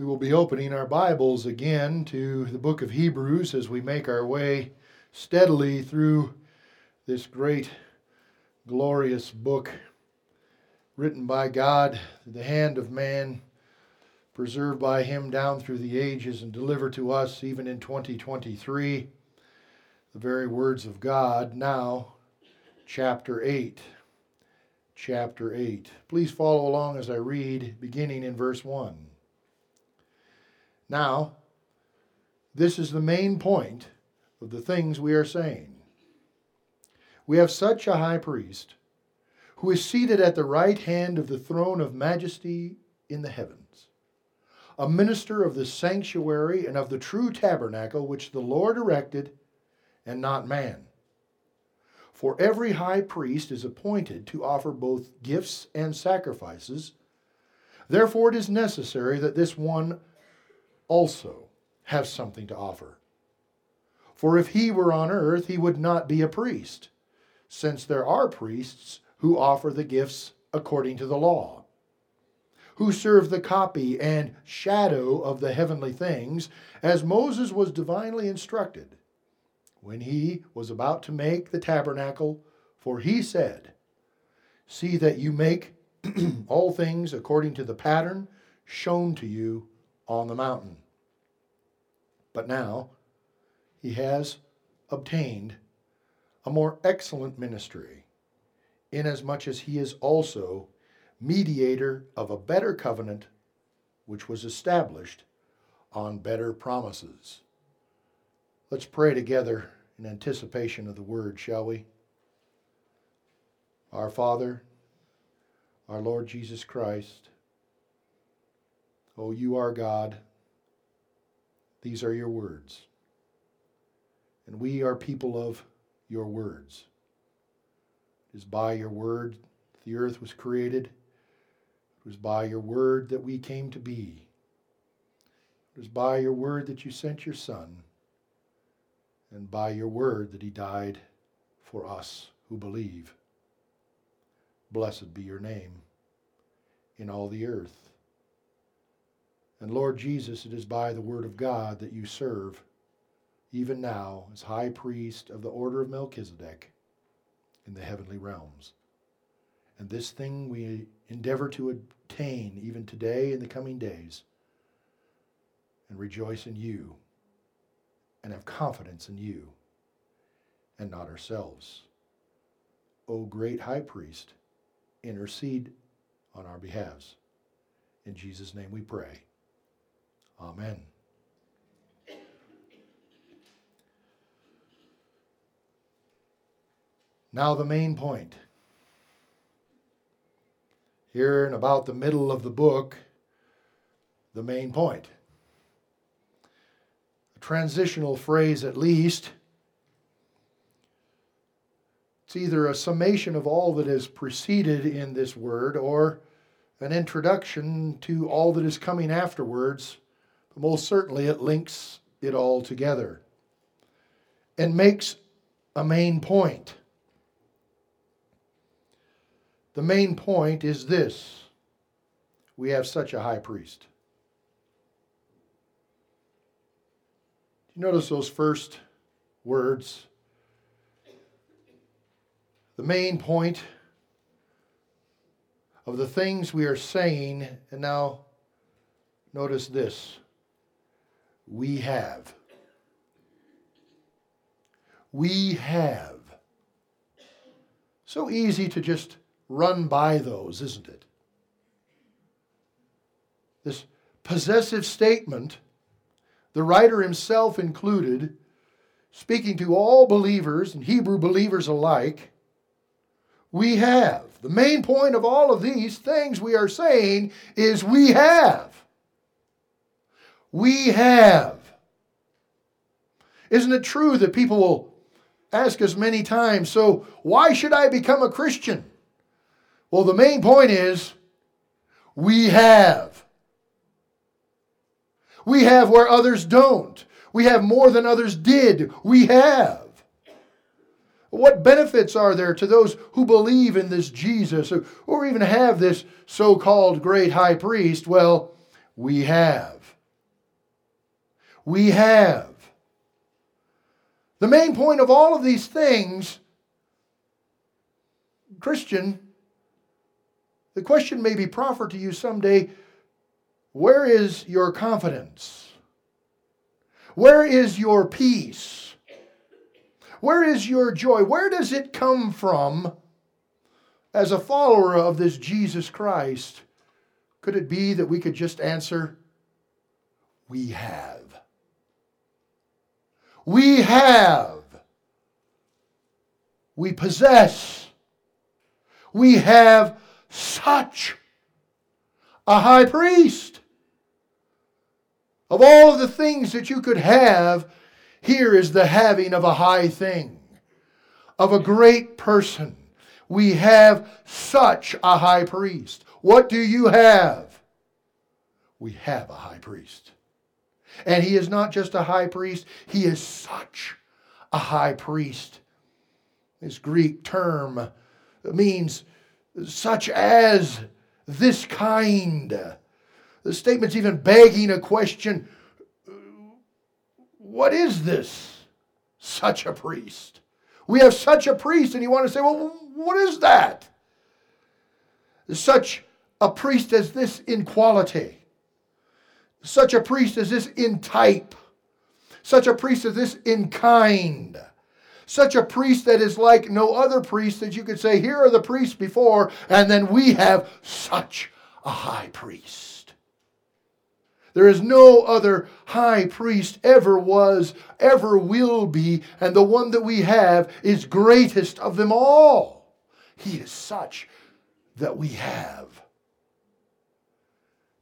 We will be opening our Bibles again to the book of Hebrews as we make our way steadily through this great, glorious book written by God, the hand of man, preserved by Him down through the ages and delivered to us even in 2023. The very words of God. Now, chapter 8. Chapter 8. Please follow along as I read, beginning in verse 1. Now, this is the main point of the things we are saying. We have such a high priest who is seated at the right hand of the throne of majesty in the heavens, a minister of the sanctuary and of the true tabernacle which the Lord erected and not man. For every high priest is appointed to offer both gifts and sacrifices. Therefore, it is necessary that this one also have something to offer. For if he were on earth, he would not be a priest, since there are priests who offer the gifts according to the law, who serve the copy and shadow of the heavenly things, as Moses was divinely instructed when he was about to make the tabernacle, for he said, See that you make all things according to the pattern shown to you on the mountain. But now he has obtained a more excellent ministry inasmuch as he is also mediator of a better covenant which was established on better promises. Let's pray together in anticipation of the word, shall we? Our Father, our Lord Jesus Christ, oh, you are God. These are your words. And we are people of your words. It is by your word the earth was created. It was by your word that we came to be. It was by your word that you sent your Son, and by your word that he died for us who believe. Blessed be your name in all the earth. And Lord Jesus, it is by the word of God that you serve, even now, as high priest of the order of Melchizedek in the heavenly realms. And this thing we endeavor to obtain even today in the coming days and rejoice in you and have confidence in you and not ourselves. O great high priest, intercede on our behalves. In Jesus' name we pray. Amen. Now, the main point. Here, in about the middle of the book, the main point. A transitional phrase, at least. It's either a summation of all that is preceded in this word or an introduction to all that is coming afterwards. Most certainly, it links it all together and makes a main point. The main point is this we have such a high priest. Do you notice those first words? The main point of the things we are saying, and now notice this we have. We have. So easy to just run by those, isn't it? This possessive statement, the writer himself included, speaking to all believers and Hebrew believers alike, we have. The main point of all of these things we are saying is we have. We have. Isn't it true that people will ask us many times, so why should I become a Christian? Well, the main point is we have. We have where others don't. We have more than others did. We have. What benefits are there to those who believe in this Jesus or even have this so called great high priest? Well, We have. We have. The main point of all of these things, Christian, the question may be proffered to you someday where is your confidence? Where is your peace? Where is your joy? Where does it come from as a follower of this Jesus Christ? Could it be that we could just answer, We have. We have. We possess. We have such a high priest. Of all of the things that you could have, here is the having of a high thing, of a great person. We have such a high priest. What do you have? We have a high priest. And he is not just a high priest, he is such a high priest. This Greek term means such as this kind. The statement's even begging a question What is this? Such a priest. We have such a priest, and you want to say, Well, what is that? Such a priest as this in quality, such a priest as this in type, such a priest as this in kind such a priest that is like no other priest that you could say, here are the priests before, and then we have such a high priest. There is no other high priest ever was, ever will be, and the one that we have is greatest of them all. He is such that we have.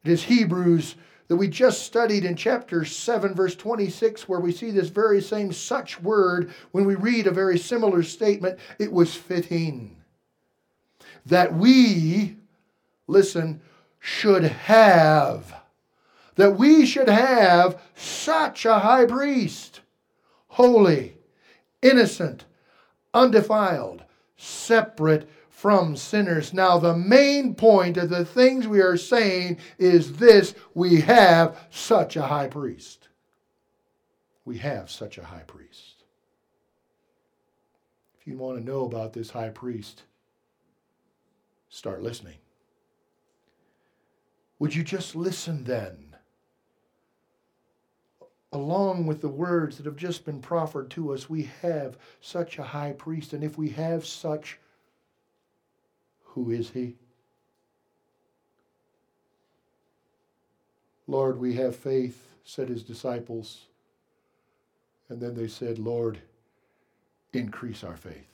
It is Hebrews that we just studied in chapter 7, verse 26, where we see this very same such word. When we read a very similar statement, it was fitting that we, listen, should have, that we should have such a high priest, holy, innocent, undefiled, separate from sinners. Now, the main point of the things we are saying is this we have such a high priest. We have such a high priest. If you want to know about this high priest, start listening. Would you just listen then? Along with the words that have just been proffered to us, we have such a high priest, and if we have such who is he? Lord, we have faith, said his disciples. And then they said, Lord, increase our faith.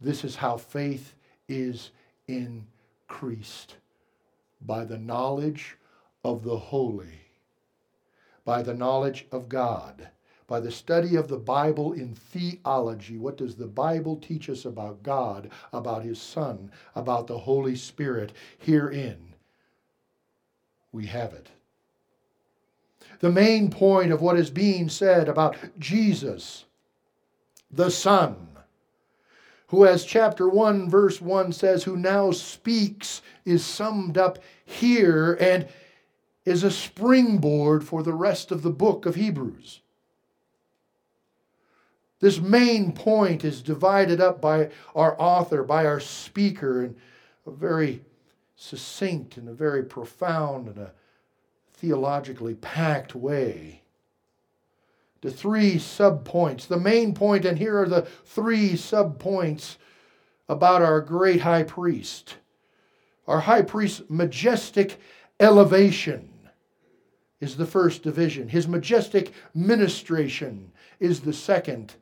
This is how faith is increased by the knowledge of the holy, by the knowledge of God by the study of the Bible in theology. What does the Bible teach us about God, about His Son, about the Holy Spirit? Herein, we have it. The main point of what is being said about Jesus, the Son, who, as chapter 1, verse 1 says, who now speaks, is summed up here and is a springboard for the rest of the book of Hebrews. This main point is divided up by our author, by our speaker, in a very succinct and a very profound and a theologically packed way. The three subpoints. The main point, and here are the three subpoints about our great high priest. Our high priest's majestic elevation is the first division. His majestic ministration is the second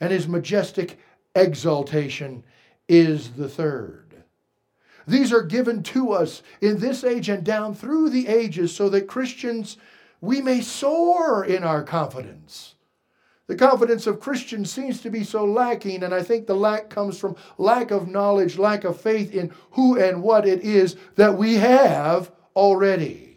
and his majestic exaltation is the third. These are given to us in this age and down through the ages so that Christians, we may soar in our confidence. The confidence of Christians seems to be so lacking, and I think the lack comes from lack of knowledge, lack of faith in who and what it is that we have already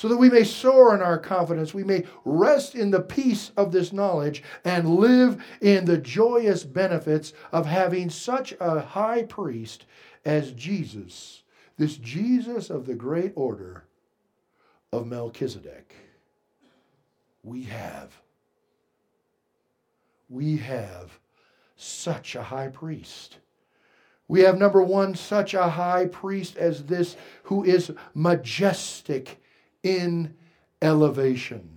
so that we may soar in our confidence, we may rest in the peace of this knowledge, and live in the joyous benefits of having such a high priest as Jesus, this Jesus of the great order of Melchizedek, we have, we have such a high priest. We have number one, such a high priest as this who is majestic in elevation.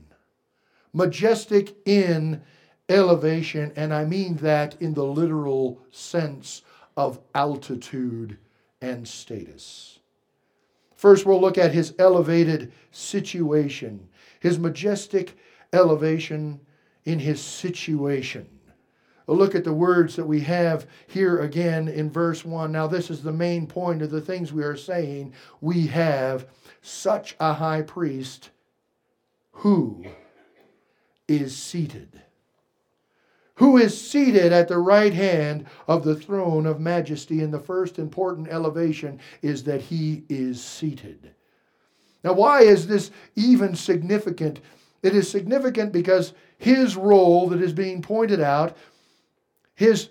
Majestic in elevation, and I mean that in the literal sense of altitude and status. First, we'll look at his elevated situation, his majestic elevation in his situation. Look at the words that we have here again in verse 1. Now, this is the main point of the things we are saying. We have such a high priest who is seated who is seated at the right hand of the throne of majesty. And the first important elevation is that he is seated. Now, why is this even significant? It is significant because his role that is being pointed out, his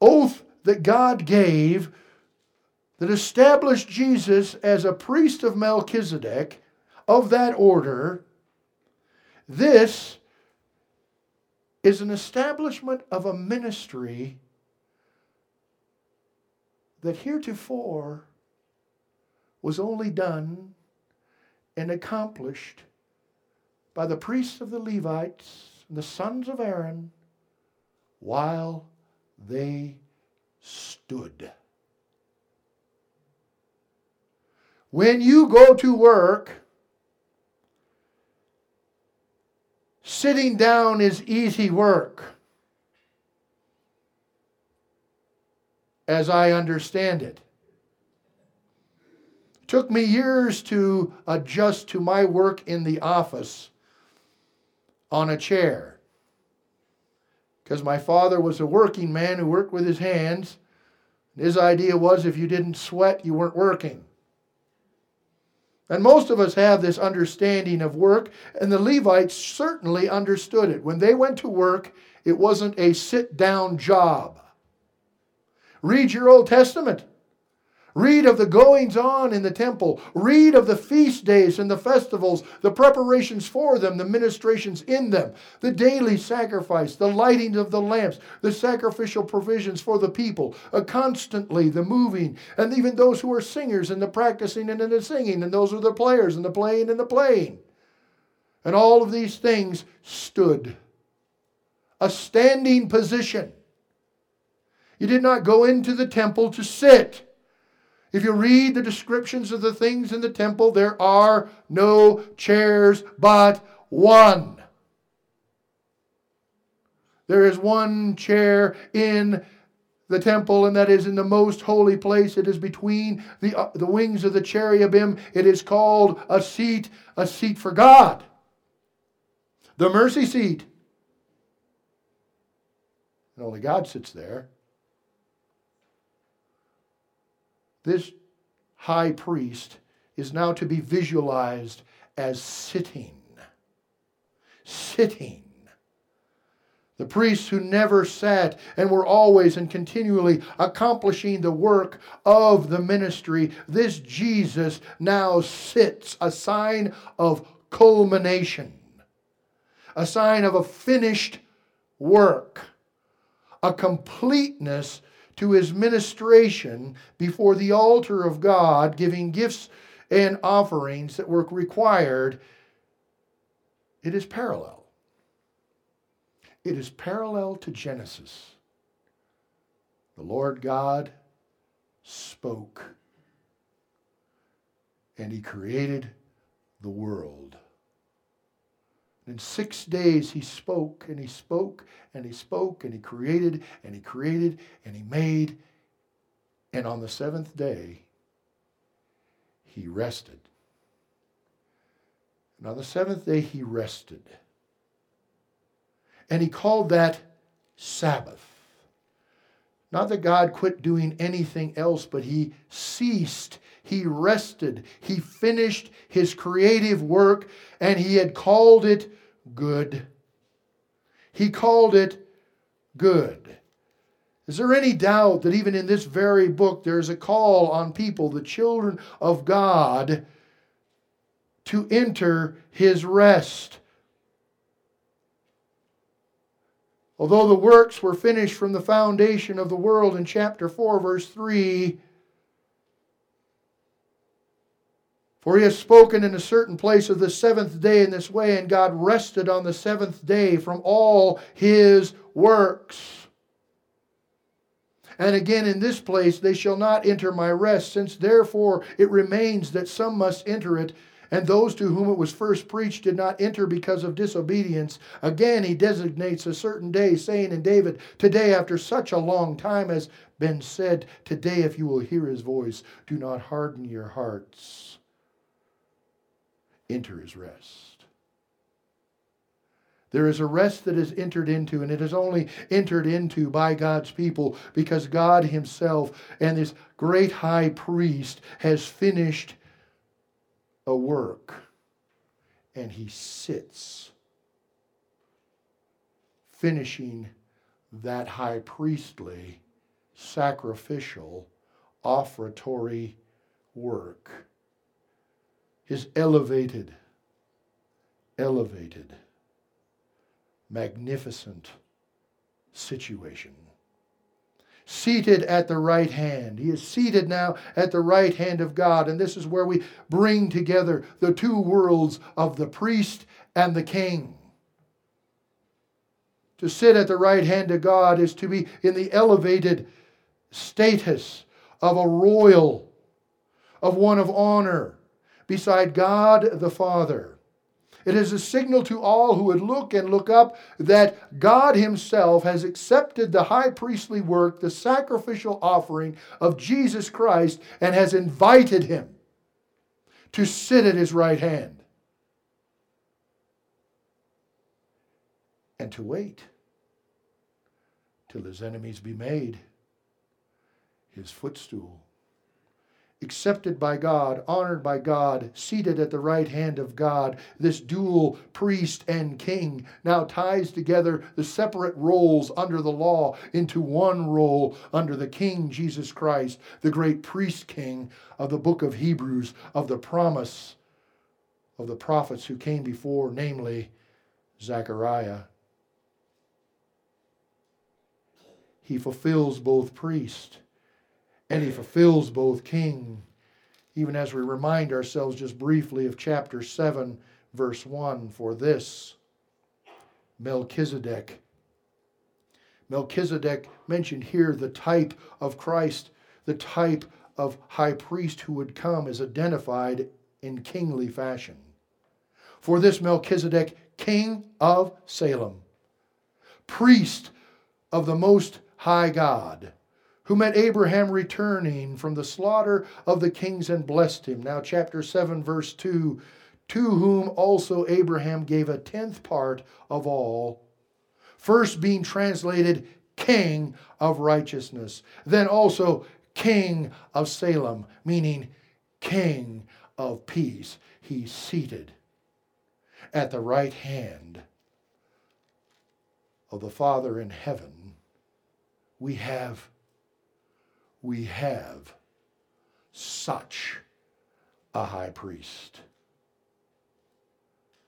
oath that God gave that established Jesus as a priest of Melchizedek, of that order, this is an establishment of a ministry that heretofore was only done and accomplished by the priests of the Levites and the sons of Aaron while they stood. When you go to work, Sitting down is easy work, as I understand it. it. Took me years to adjust to my work in the office on a chair. Because my father was a working man who worked with his hands. His idea was if you didn't sweat, you weren't working. And most of us have this understanding of work, and the Levites certainly understood it. When they went to work, it wasn't a sit down job. Read your Old Testament. Read of the goings on in the temple. Read of the feast days and the festivals, the preparations for them, the ministrations in them, the daily sacrifice, the lighting of the lamps, the sacrificial provisions for the people, uh, constantly the moving, and even those who are singers and the practicing and the singing, and those who are the players and the playing and the playing. And all of these things stood. A standing position. You did not go into the temple to sit. If you read the descriptions of the things in the temple, there are no chairs but one. There is one chair in the temple, and that is in the most holy place. It is between the, uh, the wings of the cherubim. It is called a seat, a seat for God. The mercy seat. And only God sits there. This high priest is now to be visualized as sitting. Sitting. The priests who never sat and were always and continually accomplishing the work of the ministry, this Jesus now sits, a sign of culmination, a sign of a finished work, a completeness to his ministration before the altar of God, giving gifts and offerings that were required, it is parallel. It is parallel to Genesis. The Lord God spoke, and he created the world. In six days, he spoke and he spoke and he spoke and he created and he created and he made. And on the seventh day, he rested. And on the seventh day, he rested. And he called that Sabbath. Not that God quit doing anything else, but he ceased he rested. He finished his creative work and he had called it good. He called it good. Is there any doubt that even in this very book there is a call on people, the children of God, to enter his rest? Although the works were finished from the foundation of the world in chapter 4, verse 3, For he has spoken in a certain place of the seventh day in this way, and God rested on the seventh day from all his works. And again in this place, they shall not enter my rest, since therefore it remains that some must enter it, and those to whom it was first preached did not enter because of disobedience. Again, he designates a certain day, saying in David, Today, after such a long time has been said, Today, if you will hear his voice, do not harden your hearts enter his rest. There is a rest that is entered into, and it is only entered into by God's people because God Himself and this great high priest has finished a work, and He sits, finishing that high priestly, sacrificial, offertory work his elevated, elevated, magnificent situation. Seated at the right hand. He is seated now at the right hand of God. And this is where we bring together the two worlds of the priest and the king. To sit at the right hand of God is to be in the elevated status of a royal, of one of honor, beside God the Father. It is a signal to all who would look and look up that God Himself has accepted the high priestly work, the sacrificial offering of Jesus Christ, and has invited Him to sit at His right hand and to wait till His enemies be made His footstool accepted by God, honored by God, seated at the right hand of God, this dual priest and king now ties together the separate roles under the law into one role under the King Jesus Christ, the great priest king of the book of Hebrews, of the promise of the prophets who came before, namely Zechariah. He fulfills both priest and he fulfills both king, even as we remind ourselves just briefly of chapter 7, verse 1 for this Melchizedek. Melchizedek mentioned here the type of Christ, the type of high priest who would come is identified in kingly fashion. For this Melchizedek, king of Salem, priest of the most high God, who met Abraham returning from the slaughter of the kings and blessed him. Now, chapter 7, verse 2 to whom also Abraham gave a tenth part of all, first being translated King of righteousness, then also King of Salem, meaning King of peace. He's seated at the right hand of the Father in heaven. We have we have such a high priest.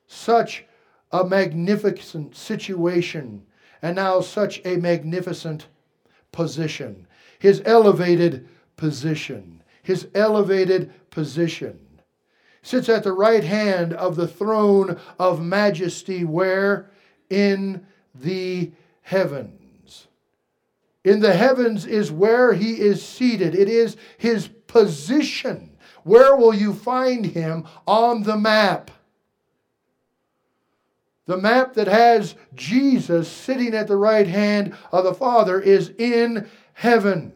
Such a magnificent situation, and now such a magnificent position. His elevated position. His elevated position. Sits at the right hand of the throne of majesty, where? In the heavens. In the heavens is where he is seated, it is his position. Where will you find him on the map? The map that has Jesus sitting at the right hand of the Father is in heaven.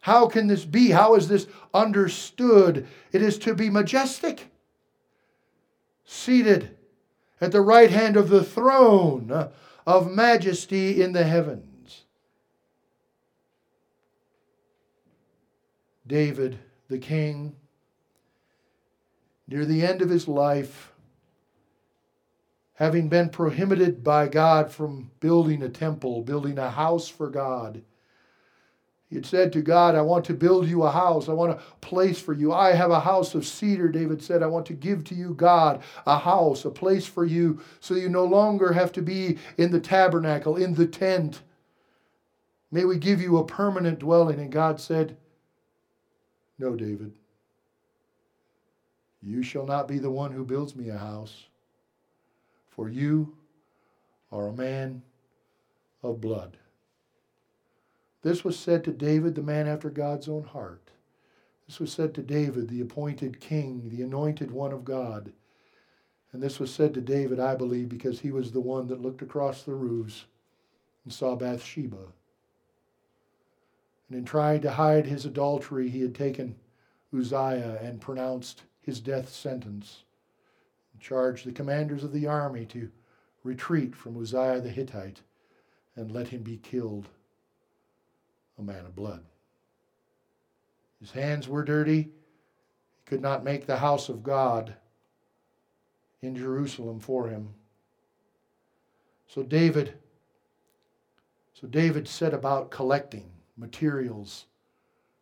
How can this be? How is this understood? It is to be majestic, seated at the right hand of the throne of majesty in the heavens. David, the king, near the end of his life, having been prohibited by God from building a temple, building a house for God. He had said to God, I want to build you a house. I want a place for you. I have a house of cedar, David said. I want to give to you, God, a house, a place for you, so you no longer have to be in the tabernacle, in the tent. May we give you a permanent dwelling. And God said, No, David. You shall not be the one who builds me a house, for you are a man of blood. This was said to David, the man after God's own heart. This was said to David, the appointed king, the anointed one of God. And this was said to David, I believe, because he was the one that looked across the roofs and saw Bathsheba. And in trying to hide his adultery, he had taken Uzziah and pronounced his death sentence, and charged the commanders of the army to retreat from Uzziah the Hittite and let him be killed a man of blood. His hands were dirty. He could not make the house of God in Jerusalem for him. So David so David set about collecting materials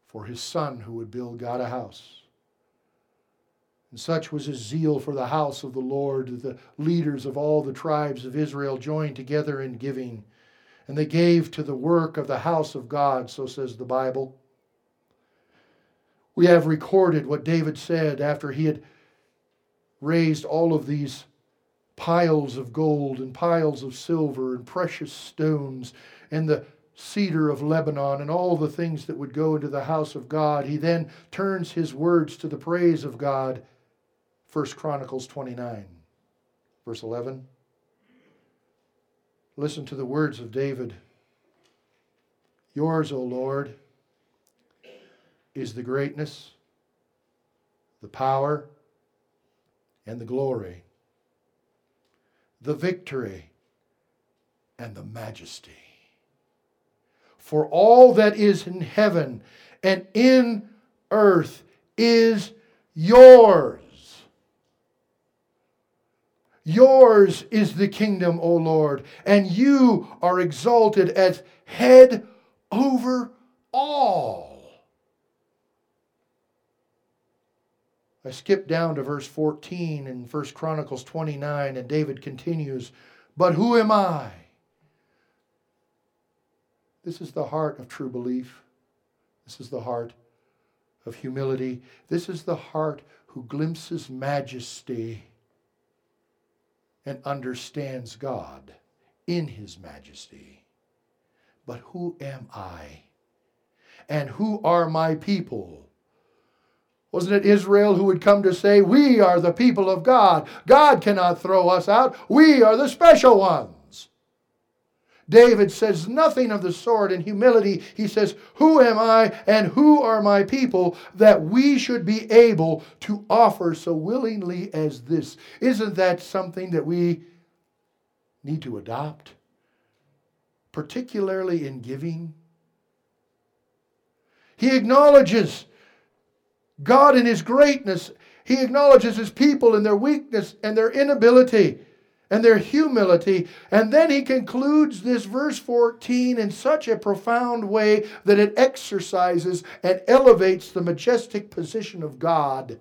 for his son who would build God a house. And such was his zeal for the house of the Lord that the leaders of all the tribes of Israel joined together in giving and they gave to the work of the house of God, so says the Bible. We have recorded what David said after he had raised all of these piles of gold and piles of silver and precious stones and the cedar of Lebanon and all the things that would go into the house of God. He then turns his words to the praise of God. 1 Chronicles 29, verse 11. Listen to the words of David. Yours, O Lord, is the greatness, the power, and the glory, the victory, and the majesty. For all that is in heaven and in earth is yours. Yours is the kingdom, O Lord, and you are exalted as head over all. I skip down to verse 14 in 1 Chronicles 29, and David continues, But who am I? This is the heart of true belief. This is the heart of humility. This is the heart who glimpses majesty and understands God in his majesty. But who am I? And who are my people? Wasn't it Israel who would come to say, We are the people of God? God cannot throw us out. We are the special ones. David says nothing of the sort in humility. He says, Who am I and who are my people that we should be able to offer so willingly as this? Isn't that something that we need to adopt? Particularly in giving. He acknowledges God in His greatness. He acknowledges His people in their weakness and their inability and their humility. And then he concludes this verse 14 in such a profound way that it exercises and elevates the majestic position of God.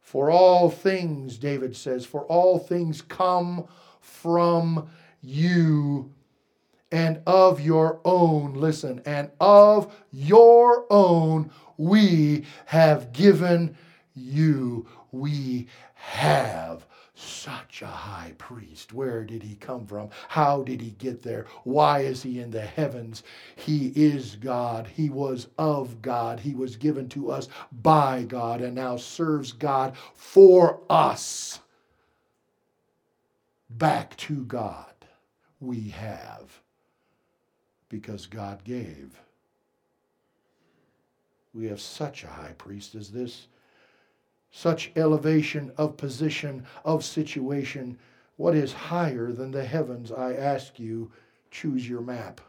For all things, David says, for all things come from you and of your own, listen, and of your own we have given you. We have such a high priest. Where did he come from? How did he get there? Why is he in the heavens? He is God. He was of God. He was given to us by God and now serves God for us. Back to God we have because God gave. We have such a high priest as this such elevation of position, of situation. What is higher than the heavens? I ask you, choose your map.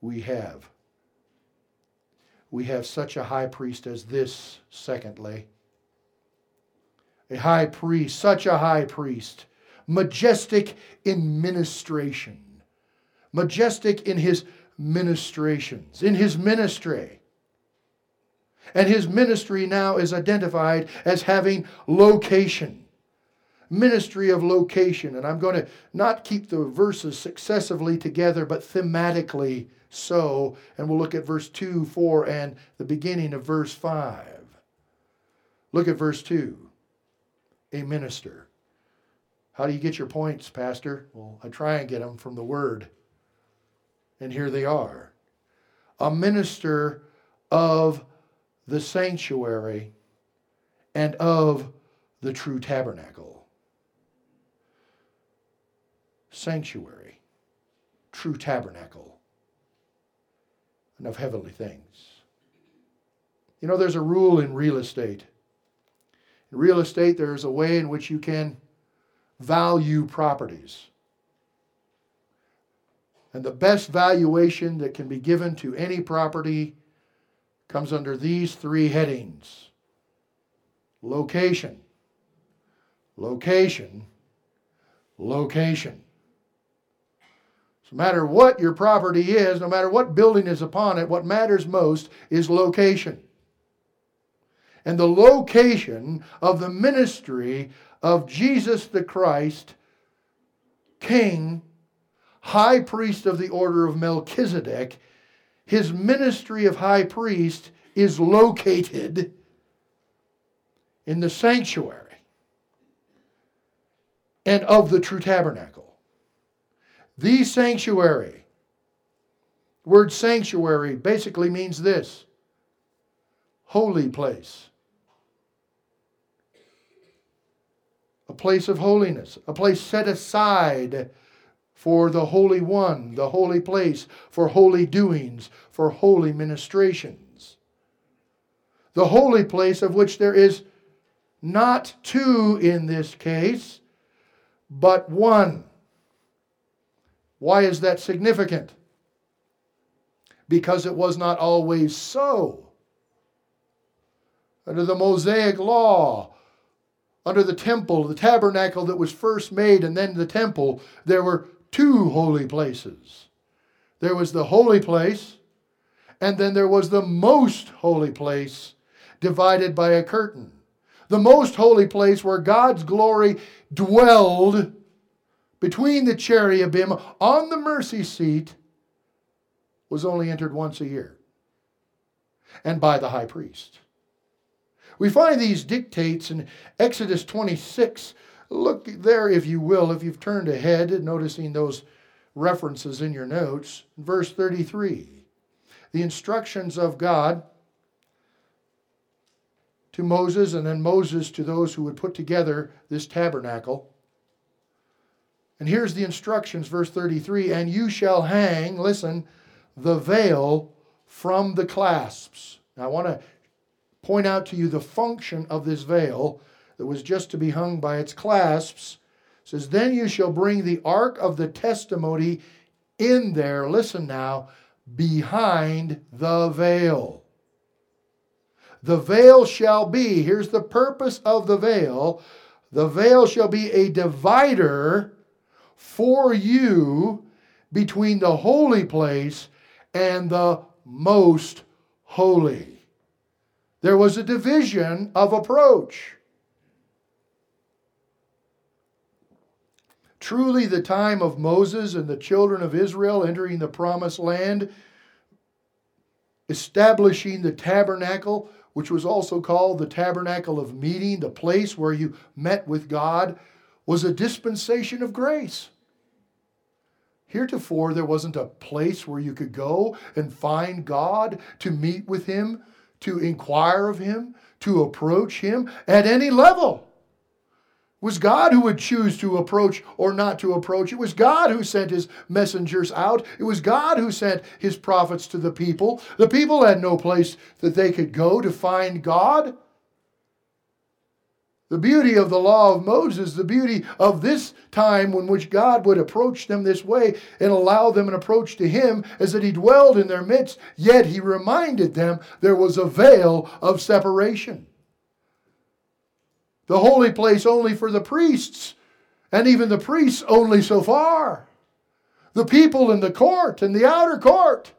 We have. We have such a high priest as this, secondly. a high priest, such a high priest, majestic in ministration, majestic in his ministrations, in his ministry. And his ministry now is identified as having location. Ministry of location. And I'm going to not keep the verses successively together, but thematically so. And we'll look at verse 2, 4, and the beginning of verse 5. Look at verse 2. A minister. How do you get your points, Pastor? Well, I try and get them from the Word. And here they are. A minister of the sanctuary and of the true tabernacle. Sanctuary, true tabernacle, and of heavenly things. You know, there's a rule in real estate. In real estate, there's a way in which you can value properties. And the best valuation that can be given to any property comes under these three headings location, location, location. No matter what your property is, no matter what building is upon it, what matters most is location. And the location of the ministry of Jesus the Christ, King, High Priest of the order of Melchizedek, his ministry of high priest is located in the sanctuary and of the true tabernacle. The sanctuary, word sanctuary basically means this holy place. A place of holiness, a place set aside for the Holy One, the holy place, for holy doings, for holy ministrations. The holy place of which there is not two in this case, but one. Why is that significant? Because it was not always so. Under the Mosaic law, under the temple, the tabernacle that was first made, and then the temple, there were two holy places. There was the holy place, and then there was the most holy place divided by a curtain. The most holy place where God's glory dwelled between the cherubim on the mercy seat was only entered once a year and by the high priest. We find these dictates in Exodus 26 Look there, if you will, if you've turned ahead, noticing those references in your notes. Verse 33 the instructions of God to Moses, and then Moses to those who would put together this tabernacle. And here's the instructions, verse 33 And you shall hang, listen, the veil from the clasps. Now, I want to point out to you the function of this veil that was just to be hung by its clasps. Says, Then you shall bring the ark of the testimony in there, listen now, behind the veil. The veil shall be, here's the purpose of the veil the veil shall be a divider for you between the holy place and the most holy. There was a division of approach. Truly, the time of Moses and the children of Israel entering the promised land, establishing the tabernacle, which was also called the tabernacle of meeting, the place where you met with God, was a dispensation of grace. Heretofore, there wasn't a place where you could go and find God, to meet with Him, to inquire of Him, to approach Him at any level was God who would choose to approach or not to approach. It was God who sent his messengers out. It was God who sent his prophets to the people. The people had no place that they could go to find God. The beauty of the law of Moses, the beauty of this time in which God would approach them this way and allow them an approach to Him, is that He dwelled in their midst, yet He reminded them there was a veil of separation. The holy place only for the priests, and even the priests only so far. The people in the court, in the outer court,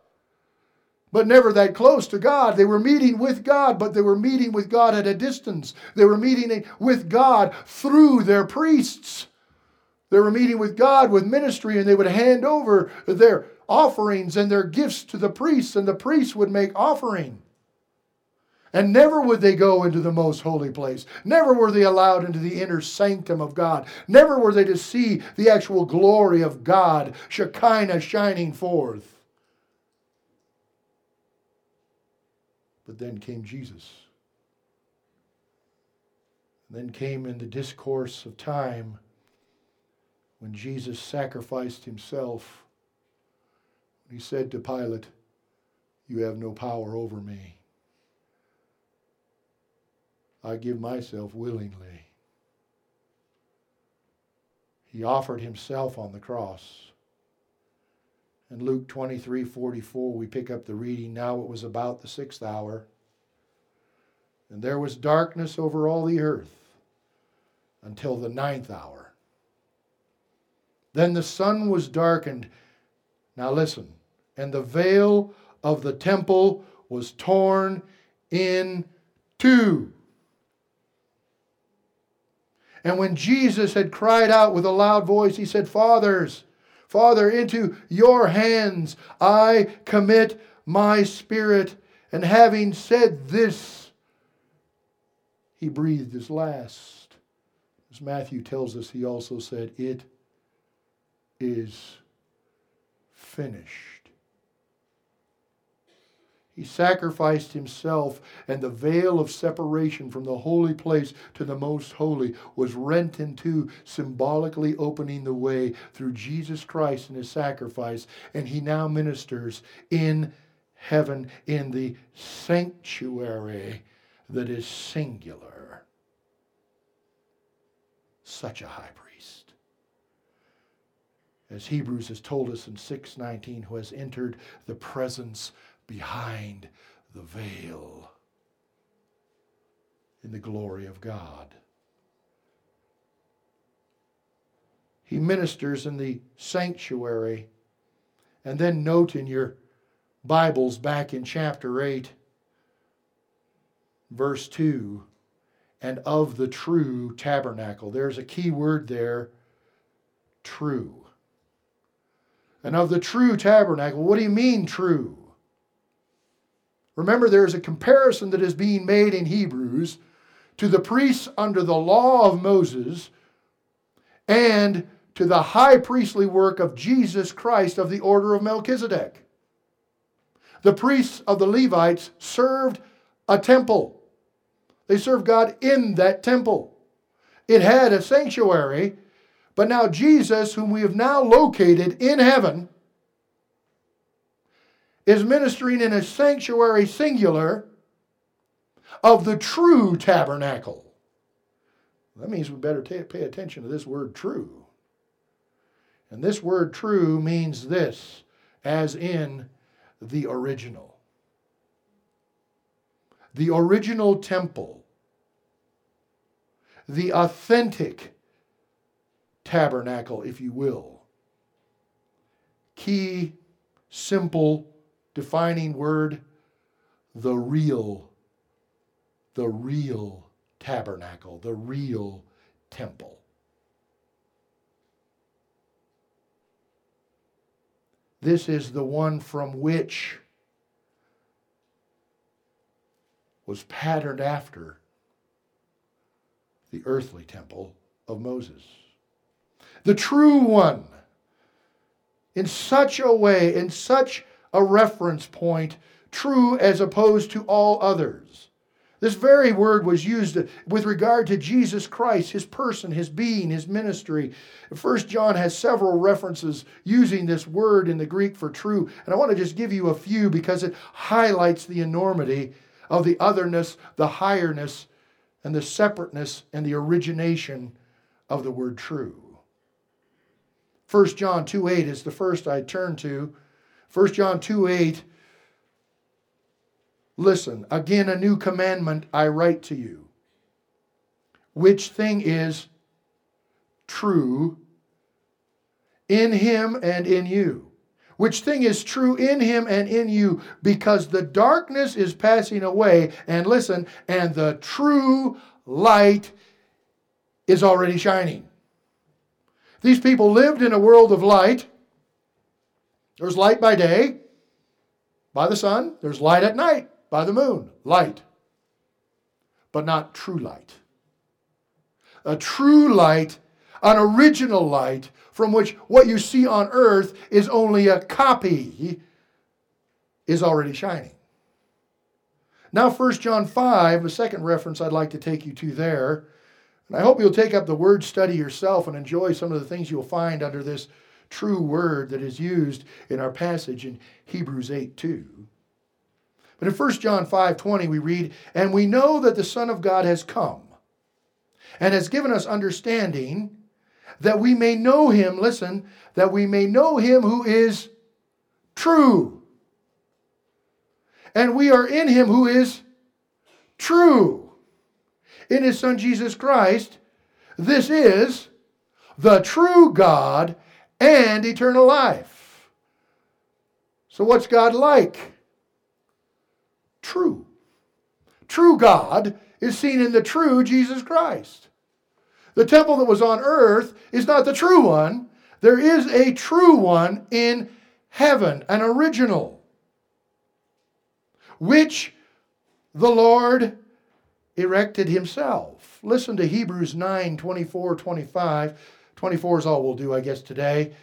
but never that close to God. They were meeting with God, but they were meeting with God at a distance. They were meeting with God through their priests. They were meeting with God with ministry, and they would hand over their offerings and their gifts to the priests, and the priests would make offering. And never would they go into the most holy place. Never were they allowed into the inner sanctum of God. Never were they to see the actual glory of God, Shekinah shining forth. But then came Jesus. And then came in the discourse of time when Jesus sacrificed himself. He said to Pilate, You have no power over me. I give myself willingly. He offered himself on the cross. In Luke 23 44, we pick up the reading. Now it was about the sixth hour, and there was darkness over all the earth until the ninth hour. Then the sun was darkened. Now listen, and the veil of the temple was torn in two. And when Jesus had cried out with a loud voice, he said, Fathers, Father, into your hands I commit my spirit. And having said this, he breathed his last. As Matthew tells us, he also said, It is finished. He sacrificed himself, and the veil of separation from the holy place to the most holy was rent in two, symbolically opening the way through Jesus Christ and his sacrifice. And he now ministers in heaven in the sanctuary that is singular. Such a high priest. As Hebrews has told us in 619, who has entered the presence behind the veil in the glory of God. He ministers in the sanctuary. And then note in your Bibles back in chapter 8, verse 2, and of the true tabernacle. There's a key word there true. And of the true tabernacle. What do you mean, true? Remember, there is a comparison that is being made in Hebrews to the priests under the law of Moses and to the high priestly work of Jesus Christ of the order of Melchizedek. The priests of the Levites served a temple, they served God in that temple. It had a sanctuary, but now Jesus, whom we have now located in heaven, is ministering in a sanctuary singular of the true tabernacle. That means we better t- pay attention to this word true. And this word true means this, as in the original. The original temple, the authentic tabernacle, if you will. Key, simple, defining word the real, the real tabernacle, the real temple. This is the one from which was patterned after the earthly temple of Moses. The true one, in such a way, in such a reference point, true as opposed to all others. This very word was used with regard to Jesus Christ, his person, his being, his ministry. First John has several references using this word in the Greek for true, and I want to just give you a few because it highlights the enormity of the otherness, the higherness, and the separateness and the origination of the word true. 1 John 2 8 is the first I turn to. 1 John 2 8. Listen, again, a new commandment I write to you which thing is true in him and in you. Which thing is true in him and in you, because the darkness is passing away, and listen, and the true light is already shining. These people lived in a world of light. There's light by day, by the sun. There's light at night, by the moon. Light. But not true light. A true light, an original light, from which what you see on earth is only a copy, is already shining. Now, 1 John 5, the second reference I'd like to take you to there. And I hope you'll take up the word study yourself and enjoy some of the things you'll find under this true word that is used in our passage in Hebrews 8 2. But in 1 John 5 20, we read, And we know that the Son of God has come and has given us understanding that we may know him, listen, that we may know him who is true. And we are in him who is true. In his Son Jesus Christ, this is the true God and eternal life. So, what's God like? True. True God is seen in the true Jesus Christ. The temple that was on earth is not the true one. There is a true one in heaven, an original, which the Lord erected himself. Listen to Hebrews 9 24, 25. 24 is all we'll do, I guess, today.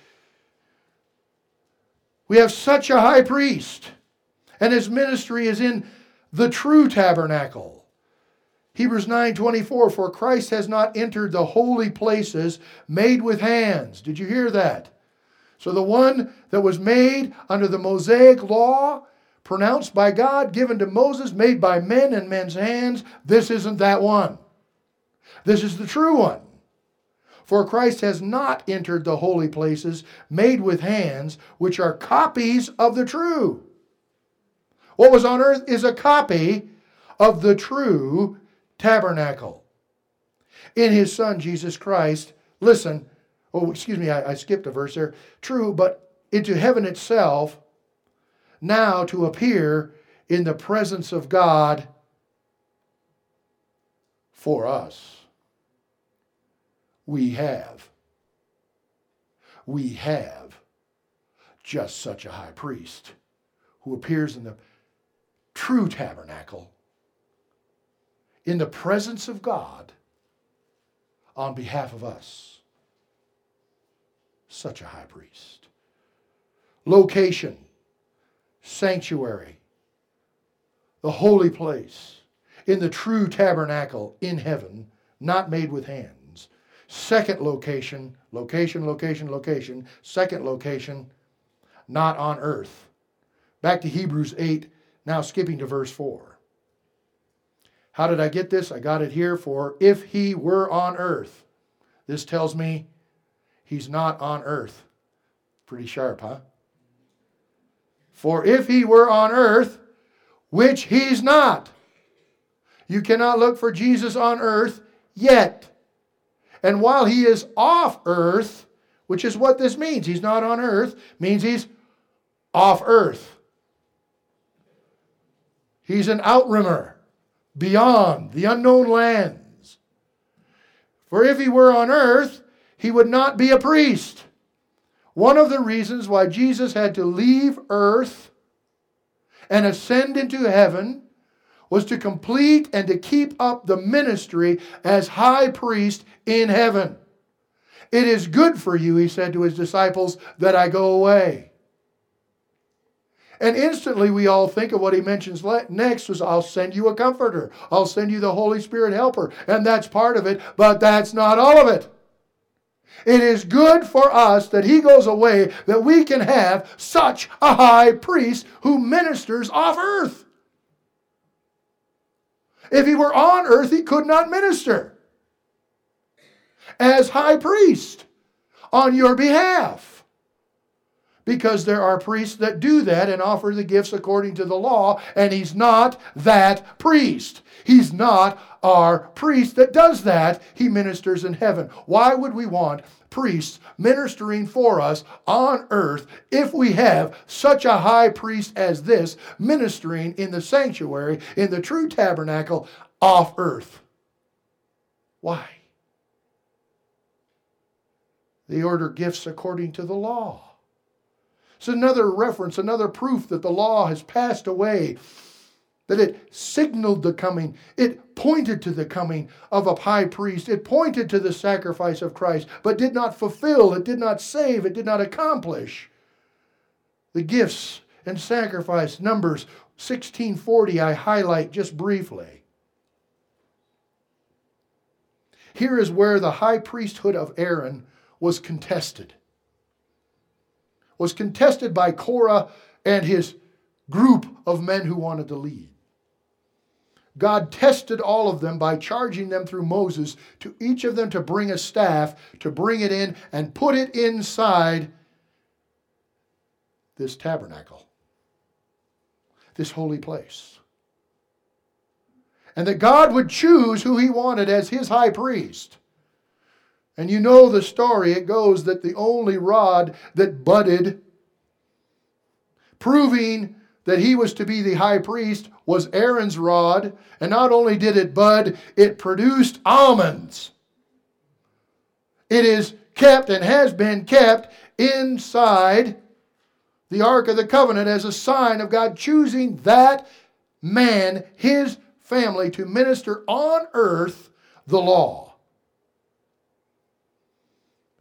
We have such a high priest, and his ministry is in the true tabernacle. Hebrews 9:24 for Christ has not entered the holy places made with hands. Did you hear that? So the one that was made under the Mosaic law pronounced by God given to Moses made by men and men's hands, this isn't that one. This is the true one. For Christ has not entered the holy places made with hands, which are copies of the true. What was on earth is a copy of the true tabernacle. In his Son, Jesus Christ, listen, oh, excuse me, I, I skipped a verse there. True, but into heaven itself, now to appear in the presence of God for us we have. We have just such a high priest who appears in the true tabernacle in the presence of God on behalf of us. Such a high priest. Location, sanctuary, the holy place, in the true tabernacle in heaven, not made with hands. Second location, location, location, location. Second location, not on earth. Back to Hebrews 8, now skipping to verse 4. How did I get this? I got it here for if he were on earth. This tells me he's not on earth. Pretty sharp, huh? For if he were on earth, which he's not, you cannot look for Jesus on earth yet. And while he is off earth, which is what this means, he's not on earth, means he's off earth. He's an outrimmer beyond the unknown lands. For if he were on earth, he would not be a priest. One of the reasons why Jesus had to leave earth and ascend into heaven was to complete and to keep up the ministry as high priest in heaven. It is good for you, he said to his disciples, that I go away. And instantly we all think of what he mentions next was I'll send you a comforter. I'll send you the Holy Spirit helper. And that's part of it, but that's not all of it. It is good for us that he goes away that we can have such a high priest who ministers off earth. If he were on earth, he could not minister as high priest on your behalf. because there are priests that do that and offer the gifts according to the law, and he's not that priest. He's not our priest that does that. He ministers in heaven. Why would we want priests ministering for us on earth if we have such a high priest as this ministering in the sanctuary, in the true tabernacle off earth? Why? They order gifts according to the law. It's another reference, another proof that the law has passed away, that it signaled the coming, it pointed to the coming of a high priest, it pointed to the sacrifice of Christ, but did not fulfill, it did not save, it did not accomplish. The gifts and sacrifice, Numbers 1640, I highlight just briefly. Here is where the high priesthood of Aaron was contested was contested by Korah and his group of men who wanted to lead. God tested all of them by charging them through Moses to each of them to bring a staff, to bring it in and put it inside this tabernacle, this holy place. And that God would choose who he wanted as his high priest. And you know the story. It goes that the only rod that budded, proving that he was to be the high priest, was Aaron's rod. And not only did it bud, it produced almonds. It is kept and has been kept inside the Ark of the Covenant as a sign of God choosing that man, his family, to minister on earth the law.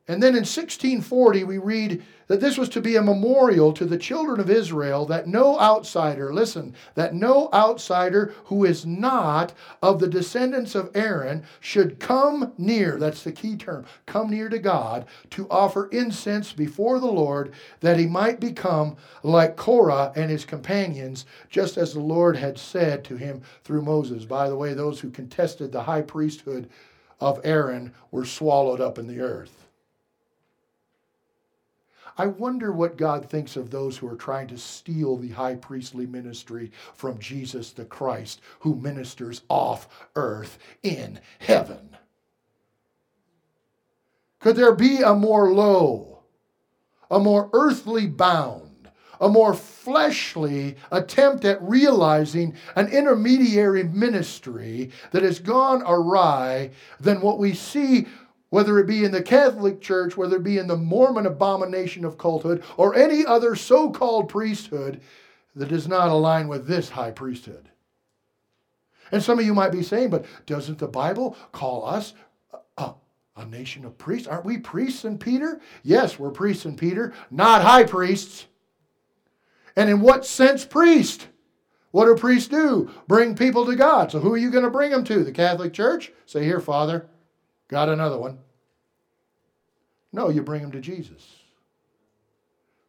And then in 1640, we read that this was to be a memorial to the children of Israel that no outsider, listen, that no outsider who is not of the descendants of Aaron should come near, that's the key term, come near to God to offer incense before the Lord, that he might become like Korah and his companions, just as the Lord had said to him through Moses. By the way, those who contested the high priesthood of Aaron were swallowed up in the earth. I wonder what God thinks of those who are trying to steal the high priestly ministry from Jesus the Christ, who ministers off earth in heaven. Could there be a more low, a more earthly bound, a more fleshly attempt at realizing an intermediary ministry that has gone awry than what we see whether it be in the Catholic Church, whether it be in the Mormon abomination of culthood, or any other so called priesthood that does not align with this high priesthood. And some of you might be saying, but doesn't the Bible call us a, a nation of priests? Aren't we priests in Peter? Yes, we're priests in Peter, not high priests. And in what sense priest? What do priests do? Bring people to God. So who are you going to bring them to? The Catholic Church? Say, here, Father, Got another one? No, you bring him to Jesus,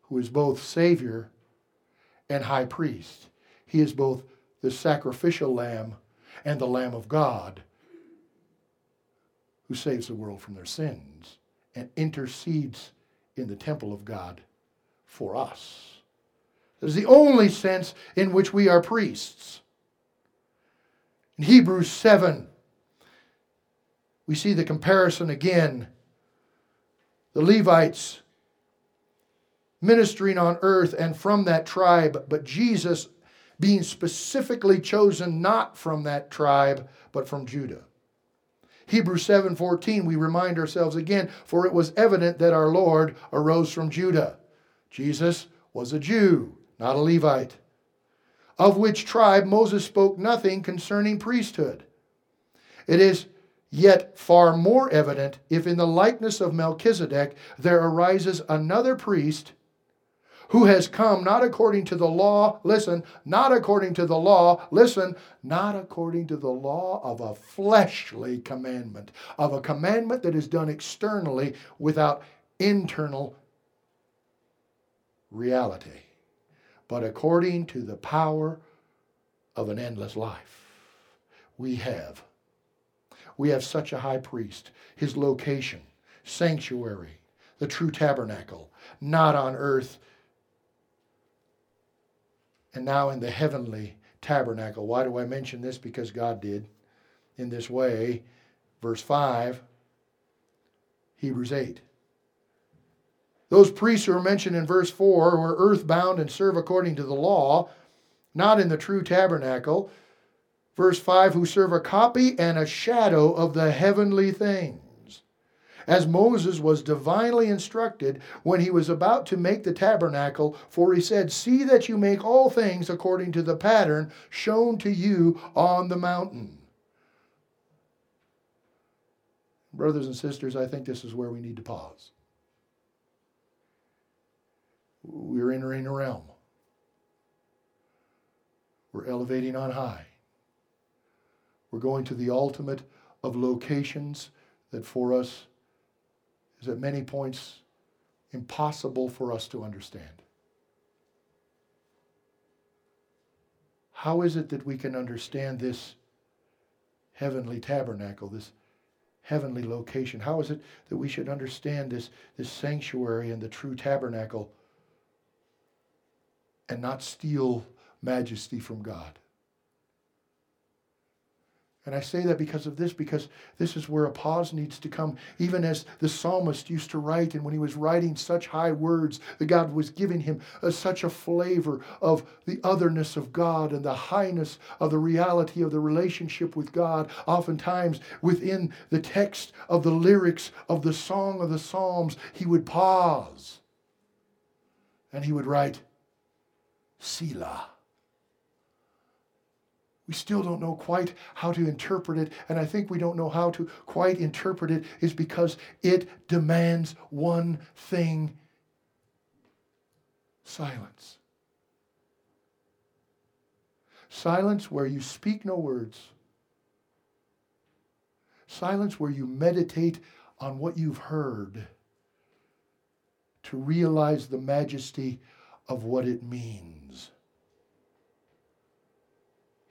who is both Savior and High Priest. He is both the sacrificial Lamb and the Lamb of God who saves the world from their sins and intercedes in the temple of God for us. That is the only sense in which we are priests. In Hebrews 7, we see the comparison again. The Levites ministering on earth and from that tribe, but Jesus being specifically chosen not from that tribe, but from Judah. Hebrews 7:14 we remind ourselves again for it was evident that our Lord arose from Judah. Jesus was a Jew, not a Levite. Of which tribe Moses spoke nothing concerning priesthood. It is Yet far more evident if in the likeness of Melchizedek there arises another priest who has come not according to the law, listen, not according to the law, listen, not according to the law of a fleshly commandment, of a commandment that is done externally without internal reality, but according to the power of an endless life. We have we have such a high priest. His location, sanctuary, the true tabernacle, not on earth and now in the heavenly tabernacle. Why do I mention this? Because God did in this way. Verse 5, Hebrews 8. Those priests who are mentioned in verse 4 were earthbound and serve according to the law, not in the true tabernacle. Verse 5 who serve a copy and a shadow of the heavenly things as Moses was divinely instructed when he was about to make the tabernacle, for he said, See that you make all things according to the pattern shown to you on the mountain. Brothers and sisters, I think this is where we need to pause. We're entering a realm. We're elevating on high. We're going to the ultimate of locations that for us is at many points impossible for us to understand. How is it that we can understand this heavenly tabernacle, this heavenly location? How is it that we should understand this, this sanctuary and the true tabernacle and not steal majesty from God? And I say that because of this, because this is where a pause needs to come, even as the psalmist used to write. And when he was writing such high words, that God was giving him a, such a flavor of the otherness of God and the highness of the reality of the relationship with God. Oftentimes, within the text of the lyrics of the Song of the Psalms, he would pause and he would write, Selah. We still don't know quite how to interpret it, and I think we don't know how to quite interpret it is because it demands one thing silence. Silence where you speak no words. Silence where you meditate on what you've heard to realize the majesty of what it means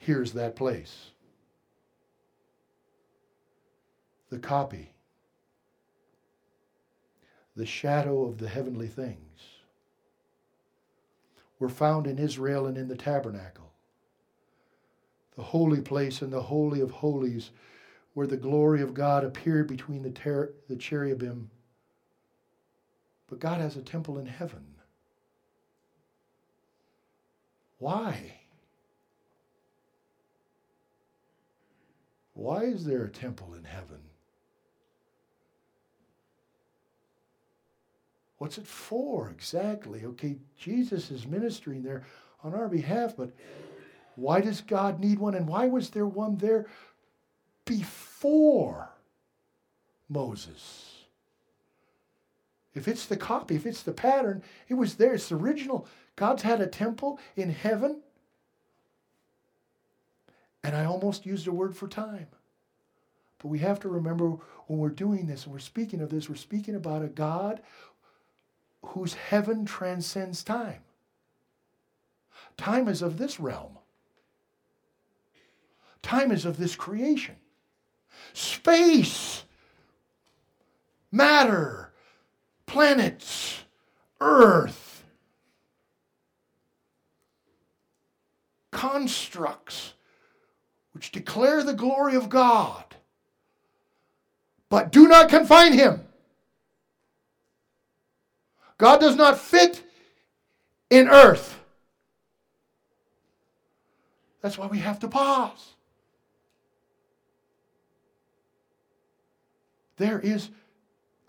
here's that place. The copy, the shadow of the heavenly things, were found in Israel and in the tabernacle. The holy place and the holy of holies, where the glory of God appeared between the, ter- the cherubim. But God has a temple in heaven. Why? Why is there a temple in heaven? What's it for exactly? Okay, Jesus is ministering there on our behalf, but why does God need one? And why was there one there before Moses? If it's the copy, if it's the pattern, it was there. It's the original. God's had a temple in heaven and I almost used a word for time. But we have to remember when we're doing this and we're speaking of this, we're speaking about a God whose heaven transcends time. Time is of this realm, time is of this creation. Space, matter, planets, earth, constructs which declare the glory of God, but do not confine him. God does not fit in earth. That's why we have to pause. There is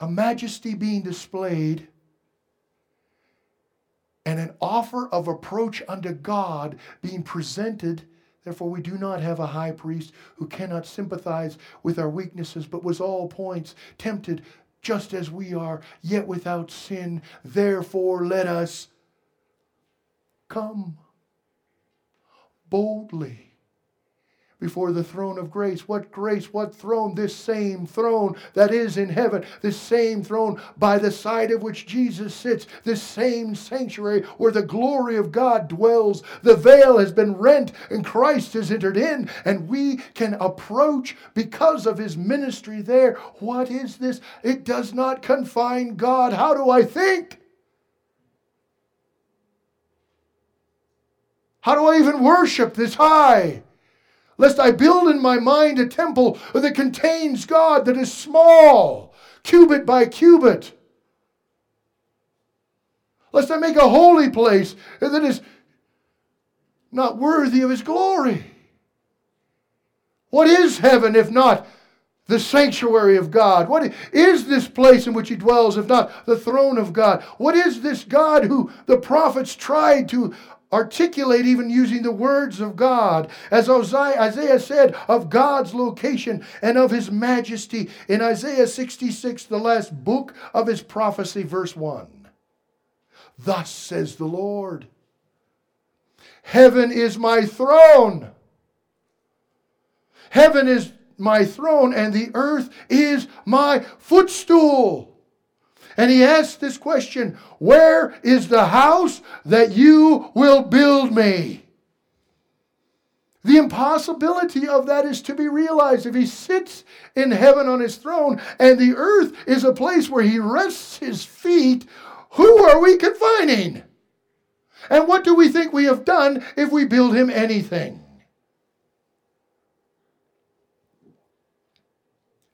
a majesty being displayed and an offer of approach unto God being presented Therefore, we do not have a high priest who cannot sympathize with our weaknesses, but was all points tempted just as we are, yet without sin. Therefore, let us come boldly before the throne of grace. What grace, what throne? This same throne that is in heaven, this same throne by the side of which Jesus sits, this same sanctuary where the glory of God dwells. The veil has been rent and Christ has entered in, and we can approach because of his ministry there. What is this? It does not confine God. How do I think? How do I even worship this high? Lest I build in my mind a temple that contains God that is small, cubit by cubit. Lest I make a holy place that is not worthy of his glory. What is heaven if not the sanctuary of God? What is this place in which he dwells if not the throne of God? What is this God who the prophets tried to articulate even using the words of God? As Isaiah said of God's location and of his majesty in Isaiah 66, the last book of his prophecy, verse 1. Thus says the Lord Heaven is my throne. Heaven is my throne, and the earth is my footstool. And he asks this question Where is the house that you will build me? The impossibility of that is to be realized. If he sits in heaven on his throne and the earth is a place where he rests his feet, who are we confining? And what do we think we have done if we build him anything?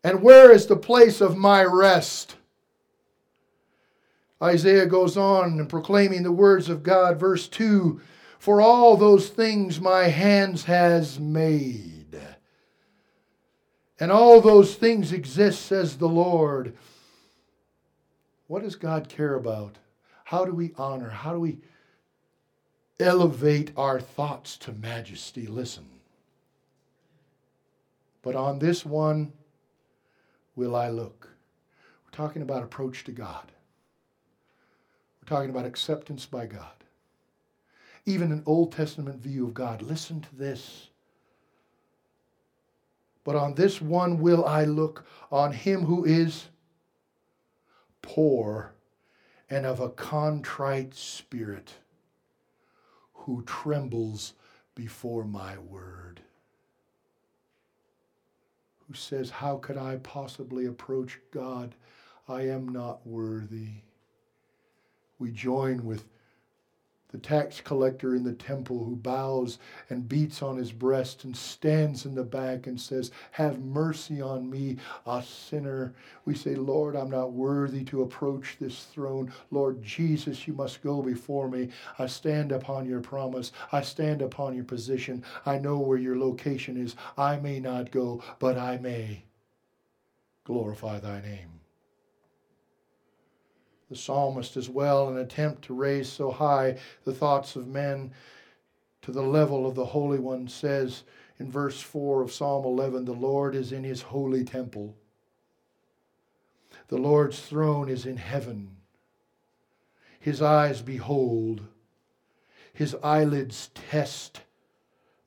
And where is the place of my rest? Isaiah goes on and proclaiming the words of God, verse 2 For all those things my hands has made. And all those things exist, says the Lord. What does God care about? How do we honor? How do we elevate our thoughts to majesty. Listen. But on this one will I look. We're talking about approach to God. Talking about acceptance by God. Even an Old Testament view of God. Listen to this. But on this one will I look, on him who is poor and of a contrite spirit who trembles before my word. Who says, How could I possibly approach God? I am not worthy. We join with the tax collector in the temple who bows and beats on his breast and stands in the back and says, Have mercy on me, a sinner. We say, Lord, I'm not worthy to approach this throne. Lord Jesus, you must go before me. I stand upon your promise. I stand upon your position. I know where your location is. I may not go, but I may glorify thy name the psalmist as well, an attempt to raise so high the thoughts of men to the level of the Holy One, says in verse 4 of Psalm 11 The Lord is in his holy temple. The Lord's throne is in heaven. His eyes behold, his eyelids test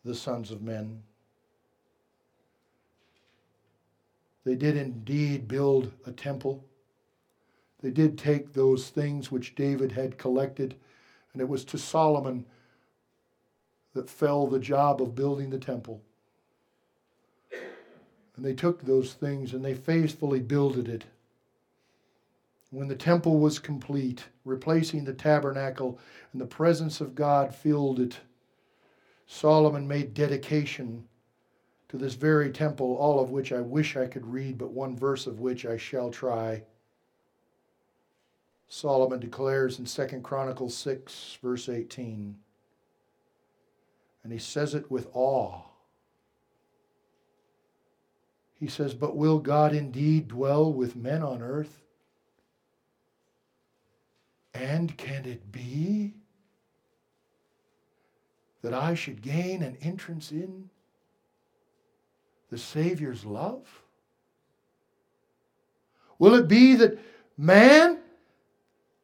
the sons of men. They did indeed build a temple. They did take those things which David had collected, and it was to Solomon that fell the job of building the temple. And they took those things and they faithfully builded it. When the temple was complete, replacing the tabernacle, and the presence of God filled it, Solomon made dedication to this very temple, all of which I wish I could read, but one verse of which I shall try. Solomon declares in 2 Chronicles 6, verse 18. And he says it with awe. He says, But will God indeed dwell with men on earth? And can it be that I should gain an entrance in the Savior's love? Will it be that man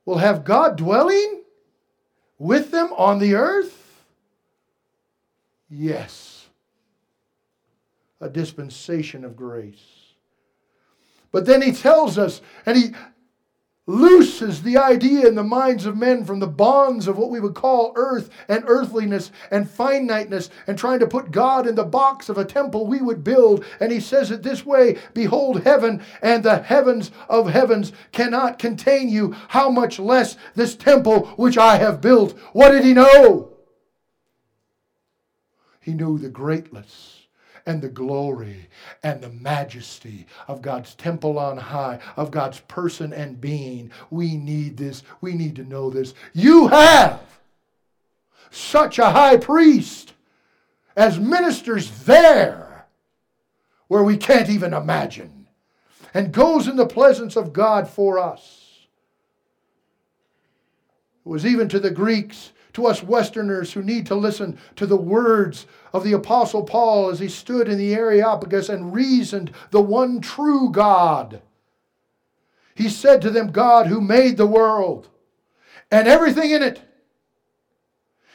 will have God dwelling with them on the earth? Yes. A dispensation of grace. But then he tells us, and he looses the idea in the minds of men from the bonds of what we would call earth and earthliness and finiteness and trying to put God in the box of a temple we would build. And he says it this way Behold, heaven and the heavens of heavens cannot contain you. How much less this temple which I have built? What did he know? He knew the greatness and the glory and the majesty of God's temple on high, of God's person and being. We need this. We need to know this. You have such a high priest as ministers there where we can't even imagine and goes in the presence of God for us. It was even to the Greeks to us Westerners who need to listen to the words of the Apostle Paul as he stood in the Areopagus and reasoned the one true God. He said to them, God who made the world and everything in it,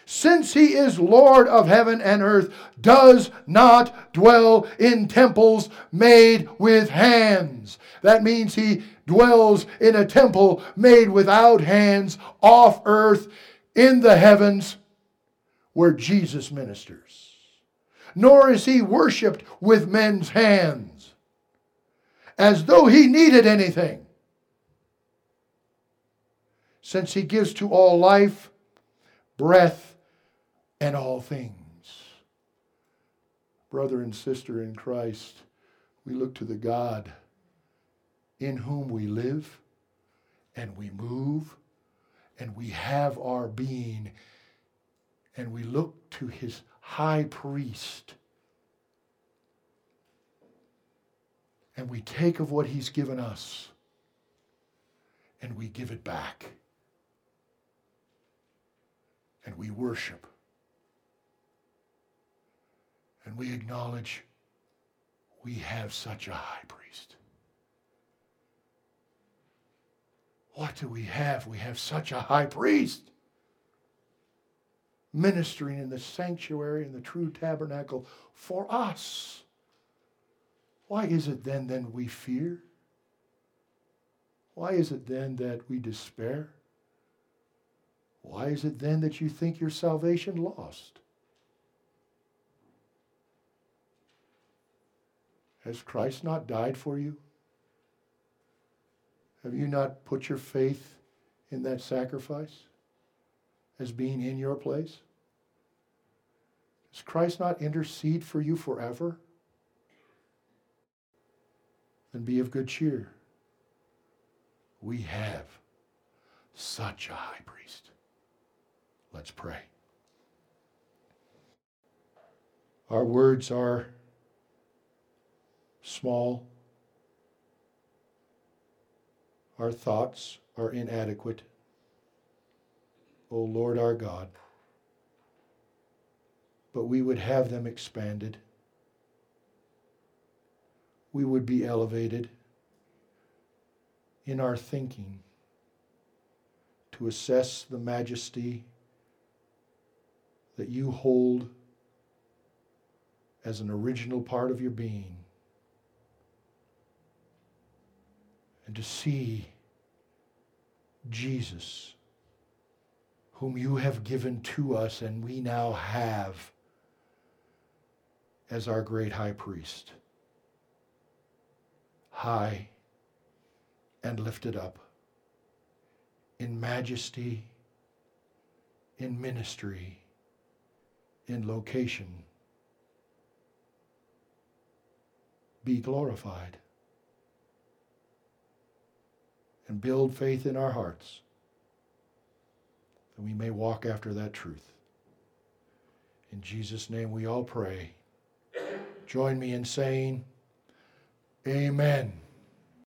since he is Lord of heaven and earth, does not dwell in temples made with hands. That means he dwells in a temple made without hands off earth in the heavens where Jesus ministers. Nor is he worshiped with men's hands as though he needed anything. Since he gives to all life, breath, and all things. Brother and sister in Christ, we look to the God in whom we live and we move and we have our being, and we look to his high priest, and we take of what he's given us, and we give it back, and we worship, and we acknowledge we have such a high priest. What do we have? We have such a high priest ministering in the sanctuary in the true tabernacle for us. Why is it then that we fear? Why is it then that we despair? Why is it then that you think your salvation lost? Has Christ not died for you? Have you not put your faith in that sacrifice as being in your place? Does Christ not intercede for you forever? Then be of good cheer. We have such a high priest. Let's pray. Our words are small Our thoughts are inadequate. O Lord our God. But we would have them expanded. We would be elevated in our thinking to assess the majesty that you hold as an original part of your being. And to see Jesus, whom you have given to us and we now have as our great high priest, high and lifted up in majesty, in ministry, in location. Be glorified and build faith in our hearts that we may walk after that truth. In Jesus' name we all pray. Join me in saying, Amen.